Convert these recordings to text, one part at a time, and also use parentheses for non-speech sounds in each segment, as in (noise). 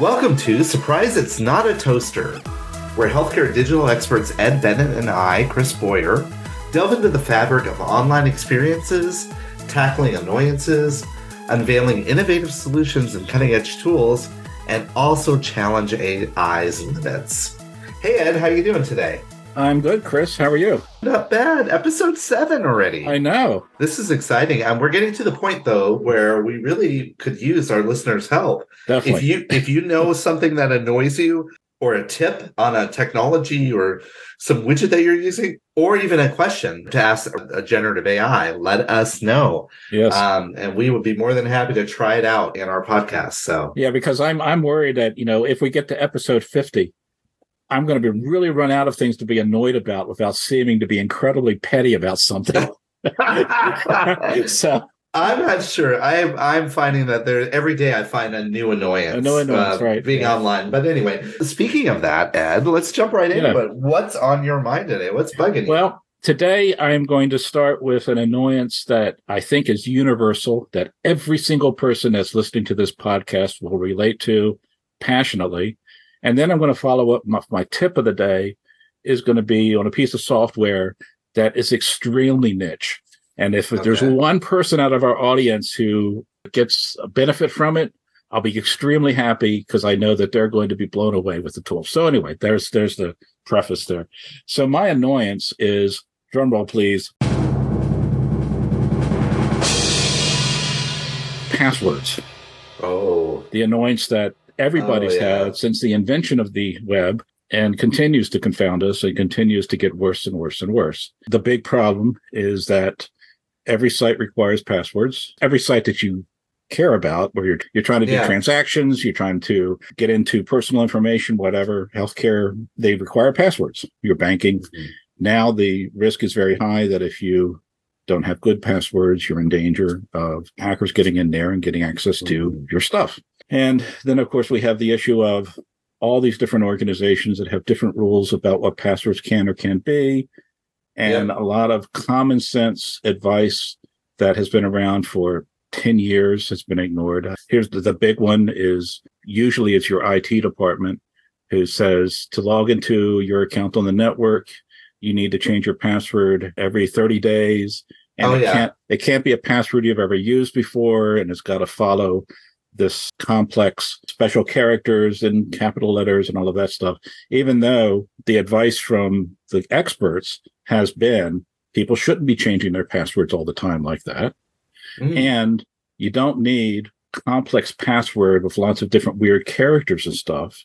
Welcome to Surprise It's Not a Toaster, where healthcare digital experts Ed Bennett and I, Chris Boyer, delve into the fabric of online experiences, tackling annoyances, unveiling innovative solutions and cutting edge tools, and also challenge AI's limits. Hey Ed, how are you doing today? I'm good, Chris. How are you? Not bad. Episode seven already. I know. This is exciting. And we're getting to the point though where we really could use our listeners' help. Definitely. If you if you know something that annoys you, or a tip on a technology or some widget that you're using, or even a question to ask a generative AI, let us know. Yes. Um, and we would be more than happy to try it out in our podcast. So yeah, because I'm I'm worried that you know if we get to episode 50, I'm going to be really run out of things to be annoyed about without seeming to be incredibly petty about something. (laughs) (laughs) so I'm not sure. I'm I'm finding that there every day I find a new annoyance. A new annoyance, uh, right, Being yeah. online. But anyway, speaking of that, Ed, let's jump right Yeah. it. What's on your mind today? What's bugging you? Well, today I am going to start with an annoyance that I think is universal, that every single person that's listening to this podcast will relate to passionately. And then I'm going to follow up my, my tip of the day is going to be on a piece of software that is extremely niche. And if there's one person out of our audience who gets a benefit from it, I'll be extremely happy because I know that they're going to be blown away with the tool. So anyway, there's there's the preface there. So my annoyance is drum roll, please. Passwords. oh. The annoyance that everybody's Oh, yeah. had since the invention of the web and continues to confound us and continues to get worse and worse and worse. The big problem is that every site requires passwords. Every site that you care about where you're you're trying to do Yeah. transactions, you're trying to get into personal information, whatever, healthcare, they require passwords. Your banking. Mhm. Now the risk is very high that if you don't have good passwords, you're in danger of hackers getting in there and getting access to Mhm. your stuff. And then, of course, we have the issue of all these different organizations that have different rules about what passwords can or can't be, and a lot of common sense advice that has been around for 10 years has been ignored. Here's the, the big one is usually it's your IT department who says to log into your account on the network, you need to change your password every 30 days. And Oh, it yeah. can't it can't be a password you've ever used before, and it's got to follow this complex special characters and capital letters and all of that stuff. Even though the advice from the experts has been people shouldn't be changing their passwords all the time like that. Mm. And you don't need complex password with lots of different weird characters and stuff.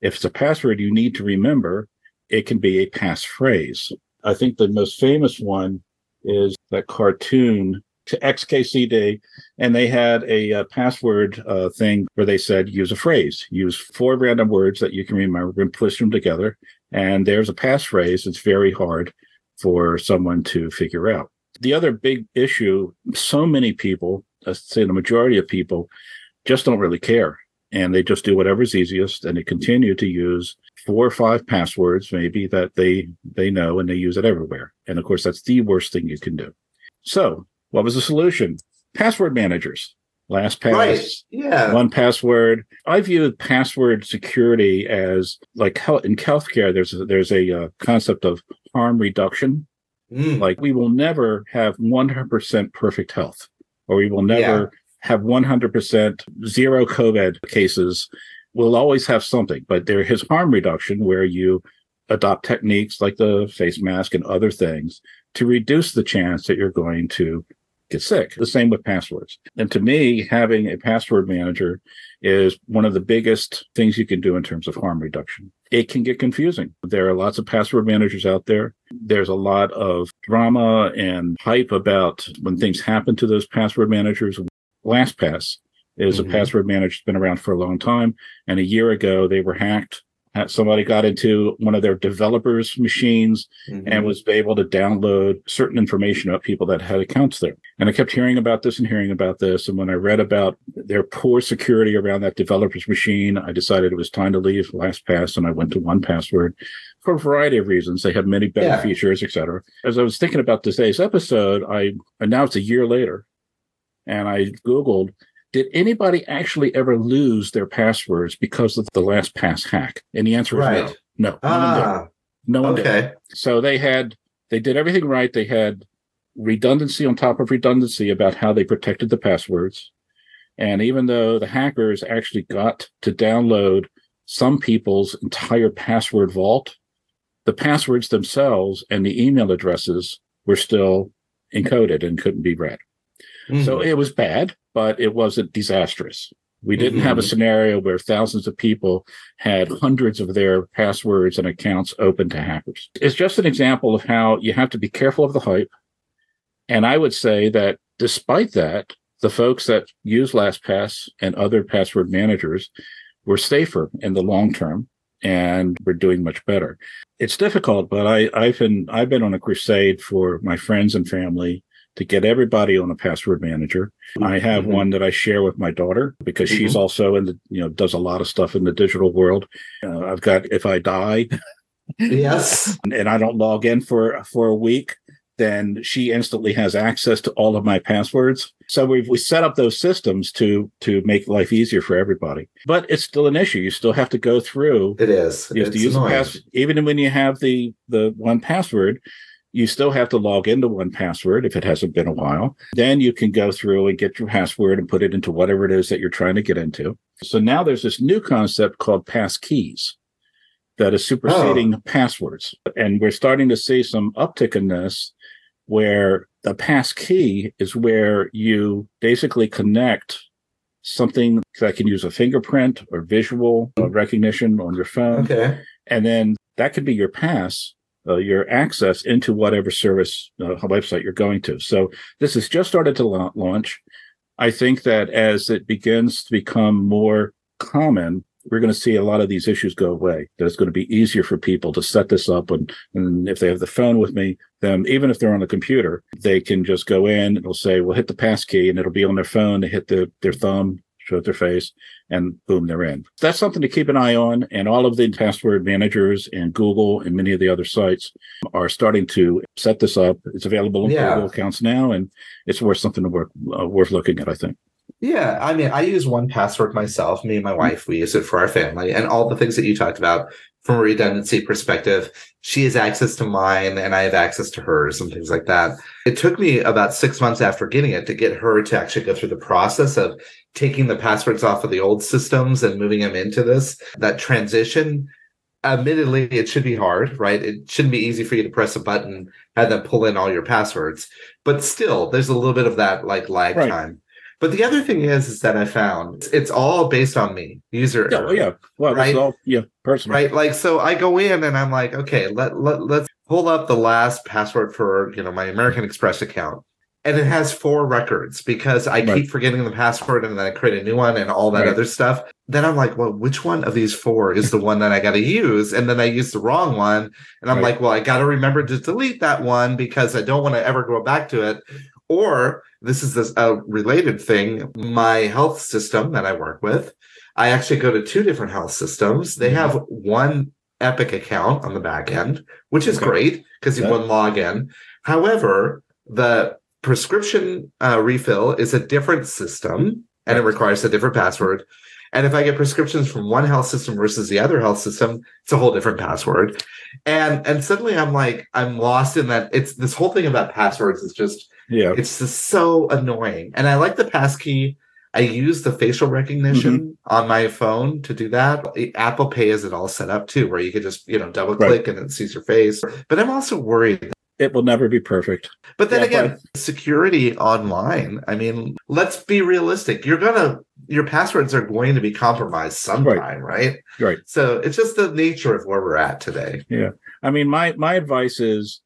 If it's a password you need to remember, it can be a passphrase. I think the most famous one is that cartoon to XKCD, and they had a, uh password uh, thing where they said use a phrase, use four random words that you can remember and push them together. And there's a passphrase. It's very hard for someone to figure out. The other big issue, so many people, let's say the majority of people, just don't really care. And they just do whatever's easiest and they continue to use four or five passwords, maybe that they they know and they use it everywhere. And of course, that's the worst thing you can do. So what was the solution? Password managers. LastPass, Right. Yeah. one password. I view password security as like hel- in healthcare. There's a, there's a uh, concept of harm reduction. Mm. Like we will never have 100% perfect health, or we will never have 100% zero COVID cases. We'll always have something, but there is harm reduction where you adopt techniques like the face mask and other things to reduce the chance that you're going to get sick. The same with passwords. And to me, having a password manager is one of the biggest things you can do in terms of harm reduction. It can get confusing. There are lots of password managers out there. There's a lot of drama and hype about when things happen to those password managers. LastPass is Mhm. a password manager that's been around for a long time. And a year ago, they were hacked. Uh, Somebody got into one of their developers' machines Mhm. and was able to download certain information about people that had accounts there. And I kept hearing about this and hearing about this. And when I read about their poor security around that developer's machine, I decided it was time to leave LastPass and I went to One Password for a variety of reasons. They have many better Yeah. features, et cetera. As I was thinking about today's episode, I and now it's a year later, and I Googled did anybody actually ever lose their passwords because of the LastPass hack? And the answer is Right. no. No, no one did. Ah, No one did. okay. So they had they did everything right. They had redundancy on top of redundancy about how they protected the passwords. And even though the hackers actually got to download some people's entire password vault, the passwords themselves and the email addresses were still encoded and couldn't be read. So Mhm. it was bad, but it wasn't disastrous. We didn't have a Mhm. scenario where thousands of people had hundreds of their passwords and accounts open to hackers. It's just an example of how you have to be careful of the hype. And I would say that despite that, the folks that use LastPass and other password managers were safer in the long term and we're doing much better. It's difficult, but I, I've been I've been on a crusade for my friends and family to get everybody on a password manager. I have Mhm. one that I share with my daughter because she's also in the you know does a lot of stuff in the digital world. Uh, I've got if I die (laughs) yes. and I don't log in for for a week, then she instantly has access to all of my passwords. So we've we set up those systems to to make life easier for everybody. But it's still an issue. You still have to go through. It is. You have to It's use the annoying. pass even when you have the the one password. You still have to log into one password if it hasn't been a while. Then you can go through and get your password and put it into whatever it is that you're trying to get into. So now there's this new concept called pass keys that is superseding passwords. And we're starting to see some uptick in this where the pass key is where you basically connect something that can use a fingerprint or visual uh, recognition on your phone. Okay. And then that could be your pass, uh, your access into whatever service uh, website you're going to. So this has just started to la- launch. I think that as it begins to become more common, we're going to see a lot of these issues go away. That it's going to be easier for people to set this up. And, and if they have the phone with me, then even if they're on the computer, they can just go in, and it'll say, well, hit the pass key and it'll be on their phone. They hit the, their thumb, show their face, and boom, they're in. That's something to keep an eye on. And all of the password managers and Google and many of the other sites are starting to set this up. It's available in Yeah. Google accounts now, and it's worth something to work, uh, worth looking at, I think. Yeah, I mean, I use one password myself. Me and my wife, we use it for our family, and all the things that you talked about from a redundancy perspective. She has access to mine, and I have access to hers, and things like that. It took me about six months after getting it to get her to actually go through the process of taking the passwords off of the old systems and moving them into this. That transition, admittedly, it should be hard, right? It shouldn't be easy for you to press a button and then pull in all your passwords, but still, there's a little bit of that like lag Right. time. But the other thing is, is that I found it's, it's all based on me, user Yeah, oh, error, yeah. Well, Right. it's all yeah, personal. right? Like, so I go in and I'm like, okay, let let let's pull up the last password for you know my American Express account, and it has four records because I Right. keep forgetting the password and then I create a new one and all that Right. other stuff. Then I'm like, well, which one of these four is the one that I got to use? And then I use the wrong one, and I'm Right. like, well, I got to remember to delete that one because I don't want to ever go back to it. Or this is this a related thing. My health system that I work with, I actually go to two different health systems. They Mhm. have one Epic account on the back end, which is Okay. great because you Yeah. one login. However, the prescription uh, refill is a different system and it requires a different password. And if I get prescriptions from one health system versus the other health system, it's a whole different password. And and suddenly I'm like, I'm lost in that. It's this whole thing about passwords is just Yeah. it's just so annoying. And I like the passkey. I use the facial recognition Mm-hmm. on my phone to do that. Apple Pay is it all set up too, where you could just, you know, double click and it sees your face. But I'm also worried. It will never be perfect. But then Yeah, again, security online, I mean, let's be realistic. You're gonna your passwords are going to be compromised sometime, right? Right. So it's just the nature of where we're at today. Yeah. I mean, my my advice is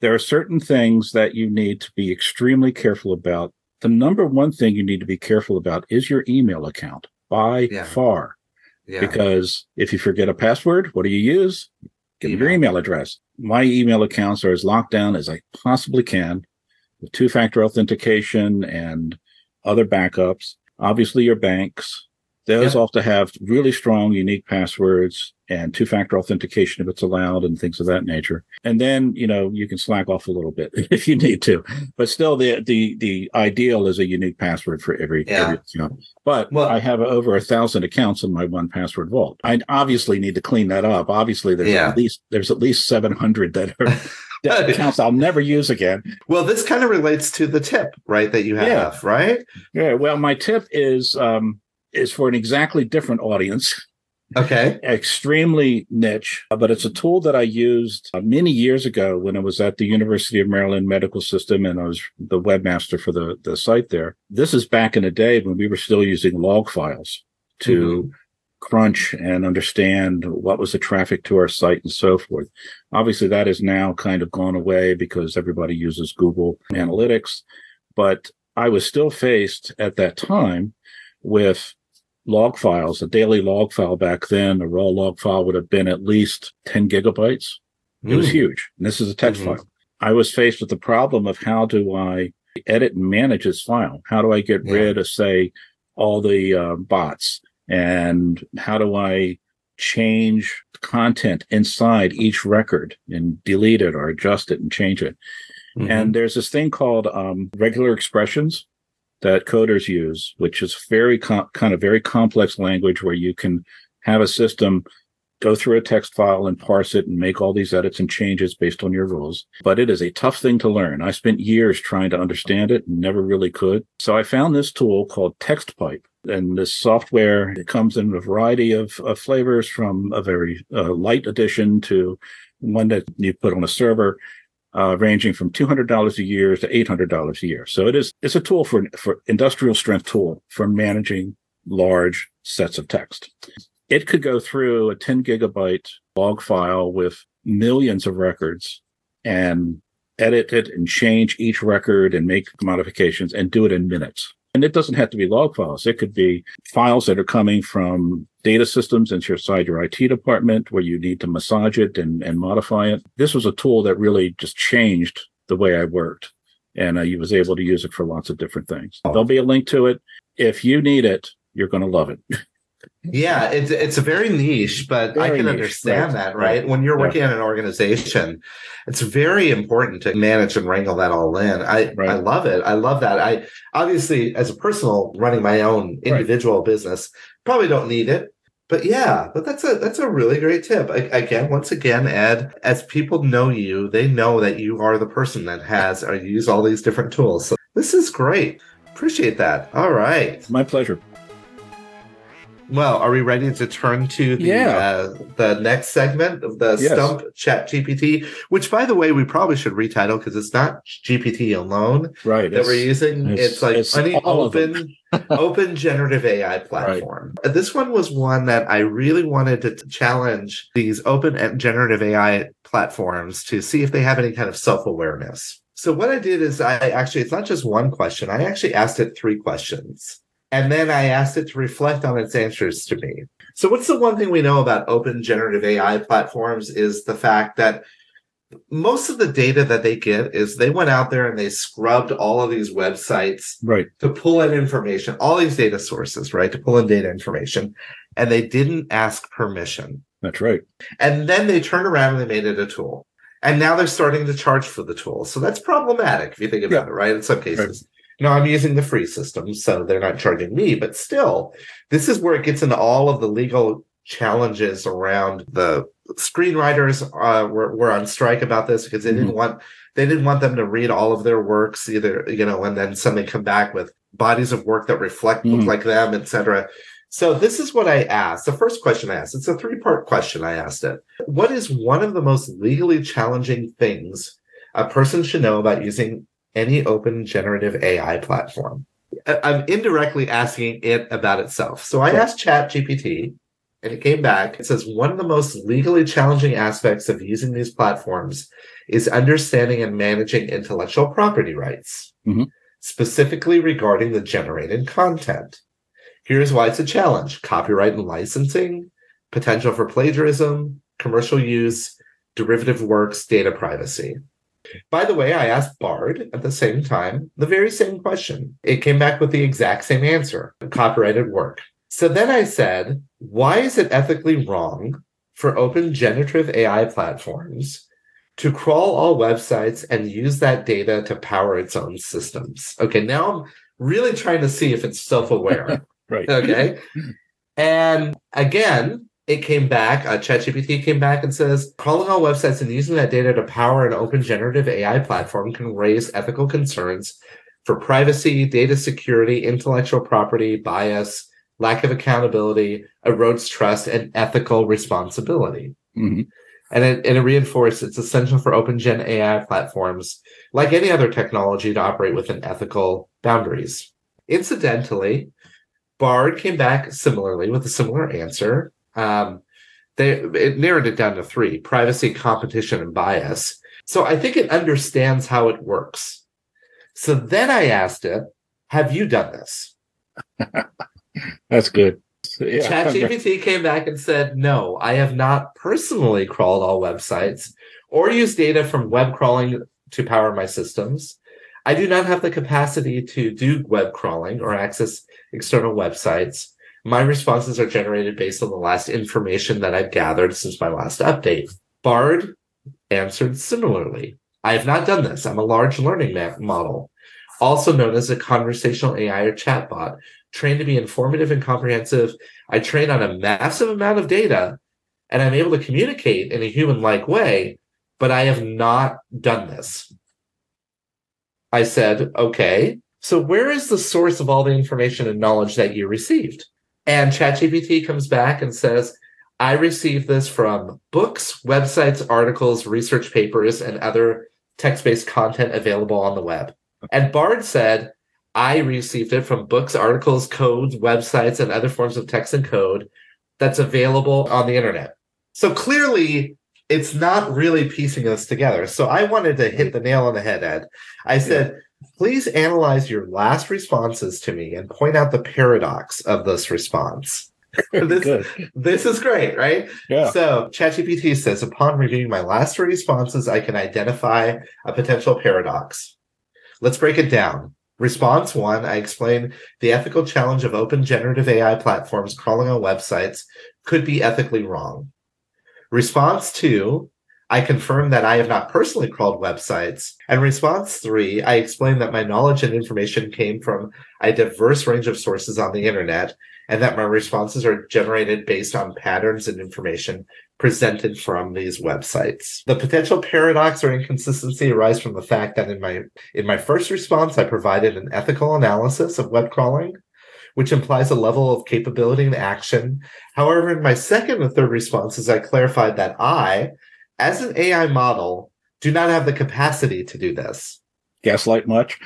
there are certain things that you need to be extremely careful about. The number one thing you need to be careful about is your email account by Yeah. far. Yeah. Because if you forget a password, what do you use? Give me your Email. email address. My email accounts are as locked down as I possibly can with two factor authentication and other backups. Obviously, your banks, Those Yep. also have really strong, unique passwords and two factor authentication if it's allowed and things of that nature. And then, you know, you can slack off a little bit (laughs) if you need to. But still the the the ideal is a unique password for every, Yeah. every account. But Well- I have over a thousand accounts in my one password vault. I obviously need to clean that up. Obviously there's Yeah. at least there's at least seven hundred that are (laughs) that accounts I'll never use again. Well, this kind of relates to the tip, right? That you have, Yeah. right? Yeah. Well, my tip is um is for an exactly different audience. Okay. extremely niche, but it's a tool that I used uh, many years ago when I was at the University of Maryland Medical System and I was the webmaster for the, the site there. This is back in the day when we were still using log files to crunch and understand what was the traffic to our site and so forth. Obviously, that has now kind of gone away because everybody uses Google Analytics, but I was still faced at that time with log files, a daily log file back then, a raw log file would have been at least 10 gigabytes. It was Mm. huge. And this is a text Mhm. file. I was faced with the problem of how do I edit and manage this file? How do I get Yeah. rid of, say, all the uh, bots? And how do I change content inside each record and delete it or adjust it and change it? Mhm. And there's this thing called um, regular expressions that coders use, which is very com- kind of very complex language where you can have a system go through a text file and parse it and make all these edits and changes based on your rules. But it is a tough thing to learn. I spent years trying to understand it and never really could. So I found this tool called TextPipe. And this software it comes in a variety of, of flavors from a very uh, light edition to one that you put on a server uh, ranging from two hundred dollars a year to eight hundred dollars a year. So it is it's a tool for for industrial strength tool for managing large sets of text. It could go through a ten gigabyte log file with millions of records and edit it and change each record and make modifications and do it in minutes. And it doesn't have to be log files. It could be files that are coming from data systems inside your IT department where you need to massage it and, and modify it. This was a tool that really just changed the way I worked. And I was able to use it for lots of different things. There'll be a link to it. If you need it, you're going to love it. (laughs) Yeah, it's it's a very niche, but I can niche, understand right, that, right? When you're Yeah. working at an organization, it's very important to manage and wrangle that all in. I Right. I love it. I love that. I obviously, as a personal running my own individual business, probably don't need it. But yeah, but that's a that's a really great tip. I, again, once again, Ed, as people know you, they know that you are the person that has uh, or use all these different tools. So this is great. Appreciate that. All right. My pleasure. Well, are we ready to turn to the Yeah. uh, the next segment of the Yes. Stump ChatGPT? Which, by the way, we probably should retitle because it's not GPT alone Right. that we're using. It's, it's- like it's any all of them. open (laughs) open generative AI platform. Uh, This one was one that I really wanted to challenge these open and generative AI platforms to see if they have any kind of self awareness. So what I did is I actually it's not just one question. I actually asked it three questions. And then I asked it to reflect on its answers to me. So, what's the one thing we know about open generative AI platforms is the fact that most of the data that they get is they went out there and they scrubbed all of these websites right. to pull in information, all these data sources, right? To pull in data information, and they didn't ask permission. That's right. And then they turned around and they made it a tool. And now they're starting to charge for the tool. So that's problematic if you think about Yeah. it, right? In some cases. No, I'm using the free system, so they're not charging me, but still, this is where it gets into all of the legal challenges around the screenwriters uh, were, were on strike about this because they didn't want they didn't want them to read all of their works either, you know, and then suddenly come back with bodies of work that reflect Mhm. like them, etc. So this is what I asked. The first question I asked. It's a three-part question. I asked it. What is one of the most legally challenging things a person should know about using any open generative AI platform? I'm indirectly asking it about itself. So I asked Chat GPT, and it came back. It says one of the most legally challenging aspects of using these platforms is understanding and managing intellectual property rights, Mhm. specifically regarding the generated content. Here's why it's a challenge copyright and licensing, potential for plagiarism, commercial use, derivative works, data privacy. By the way, I asked Bard at the same time the very same question. It came back with the exact same answer copyrighted work. So then I said, why is it ethically wrong for open generative AI platforms to crawl all websites and use that data to power its own systems? Okay, now I'm really trying to see if it's self aware. (laughs) Right. okay. (laughs) And again, it came back, uh, ChatGPT came back and says crawling all websites and using that data to power an open generative AI platform can raise ethical concerns for privacy, data security, intellectual property, bias, lack of accountability, erodes trust, and ethical responsibility. Mhm. And it, and it reinforced it's essential for open gen AI platforms, like any other technology, to operate within ethical boundaries. Incidentally, Bard came back similarly with a similar answer. Um, they it narrowed it down to three: privacy, competition, and bias. So I think it understands how it works. So then I asked it, "Have you done this?" (laughs) That's good. Yeah. ChatGPT came back and said, "No, I have not personally crawled all websites or used data from web crawling to power my systems. I do not have the capacity to do web crawling or access external websites. My responses are generated based on the last information that I've gathered since my last update." Bard answered similarly. I have not done this. I'm a large learning ma- model, also known as a conversational AI or chatbot, trained to be informative and comprehensive. I train on a massive amount of data and I'm able to communicate in a human like way, but I have not done this. I said, okay, so where is the source of all the information and knowledge that you received? And ChatGPT comes back and says, I received this from books, websites, articles, research papers, and other text based content available on the web. And Bard said, I received it from books, articles, codes, websites, and other forms of text and code that's available on the internet. So clearly, it's not really piecing this together. So I wanted to hit the nail on the head, Ed. I said, please analyze your last responses to me and point out the paradox of this response. (laughs) this, good. this is great, right? Yeah. So ChatGPT says, upon reviewing my last three responses, I can identify a potential paradox. Let's break it down. Response one, I explain the ethical challenge of open generative AI platforms crawling on websites could be ethically wrong. Response two, I confirm that I have not personally crawled websites. And response three, I explain that my knowledge and information came from a diverse range of sources on the internet and that my responses are generated based on patterns and information presented from these websites. The potential paradox or inconsistency arises from the fact that in my in my first response I provided an ethical analysis of web crawling, which implies a level of capability and action. However, in my second and third responses I clarified that I, as an AI model, do not have the capacity to do this. Gaslight much?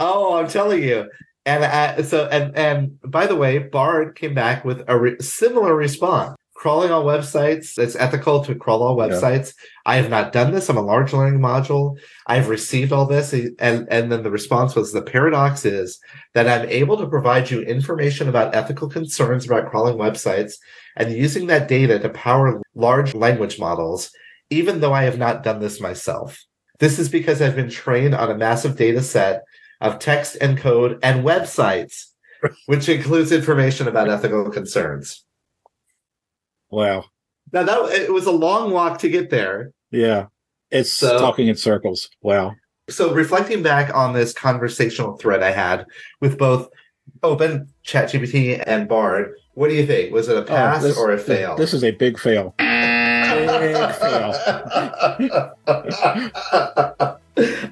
Oh, I'm telling you. And uh, so, and and by the way, Bard came back with a re- similar response. Crawling on websites, it's ethical to crawl all Yeah. websites. I have not done this. I'm a large learning module. I've received all this. And, and then the response was the paradox is that I'm able to provide you information about ethical concerns about crawling websites and using that data to power large language models, even though I have not done this myself. This is because I've been trained on a massive data set of text and code and websites, (laughs) which includes information about ethical concerns. Wow. Now that it was a long walk to get there. Yeah. It's So- talking in circles. Wow. So reflecting back on this conversational thread I had with both Open, ChatGPT, and Bard, what do you think? Was it a oh, pass Oh, this- or a fail? This is a big fail.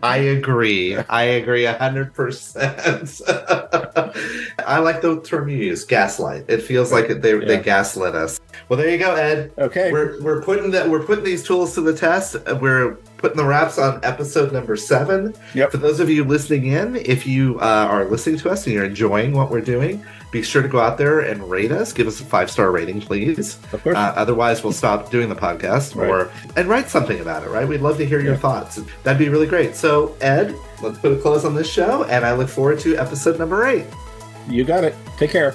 I agree. I agree a hundred percent. (laughs) I like the term you use, gaslight. It feels like they they Yeah. gaslit us. Well, there you go, Ed. Okay. We're we're putting that we're putting these tools to the test. We're putting the wraps on episode number seven. Yep. For those of you listening in, if you uh, are listening to us and you're enjoying what we're doing, be sure to go out there and rate us. Give us a five star rating, please. of course. Uh, otherwise, we'll stop doing the podcast Right. or and write something about it. Right? We'd love to hear your thoughts. That'd be really great. So, Ed, let's put a close on this show, and I look forward to episode number eight. you got it. Take care.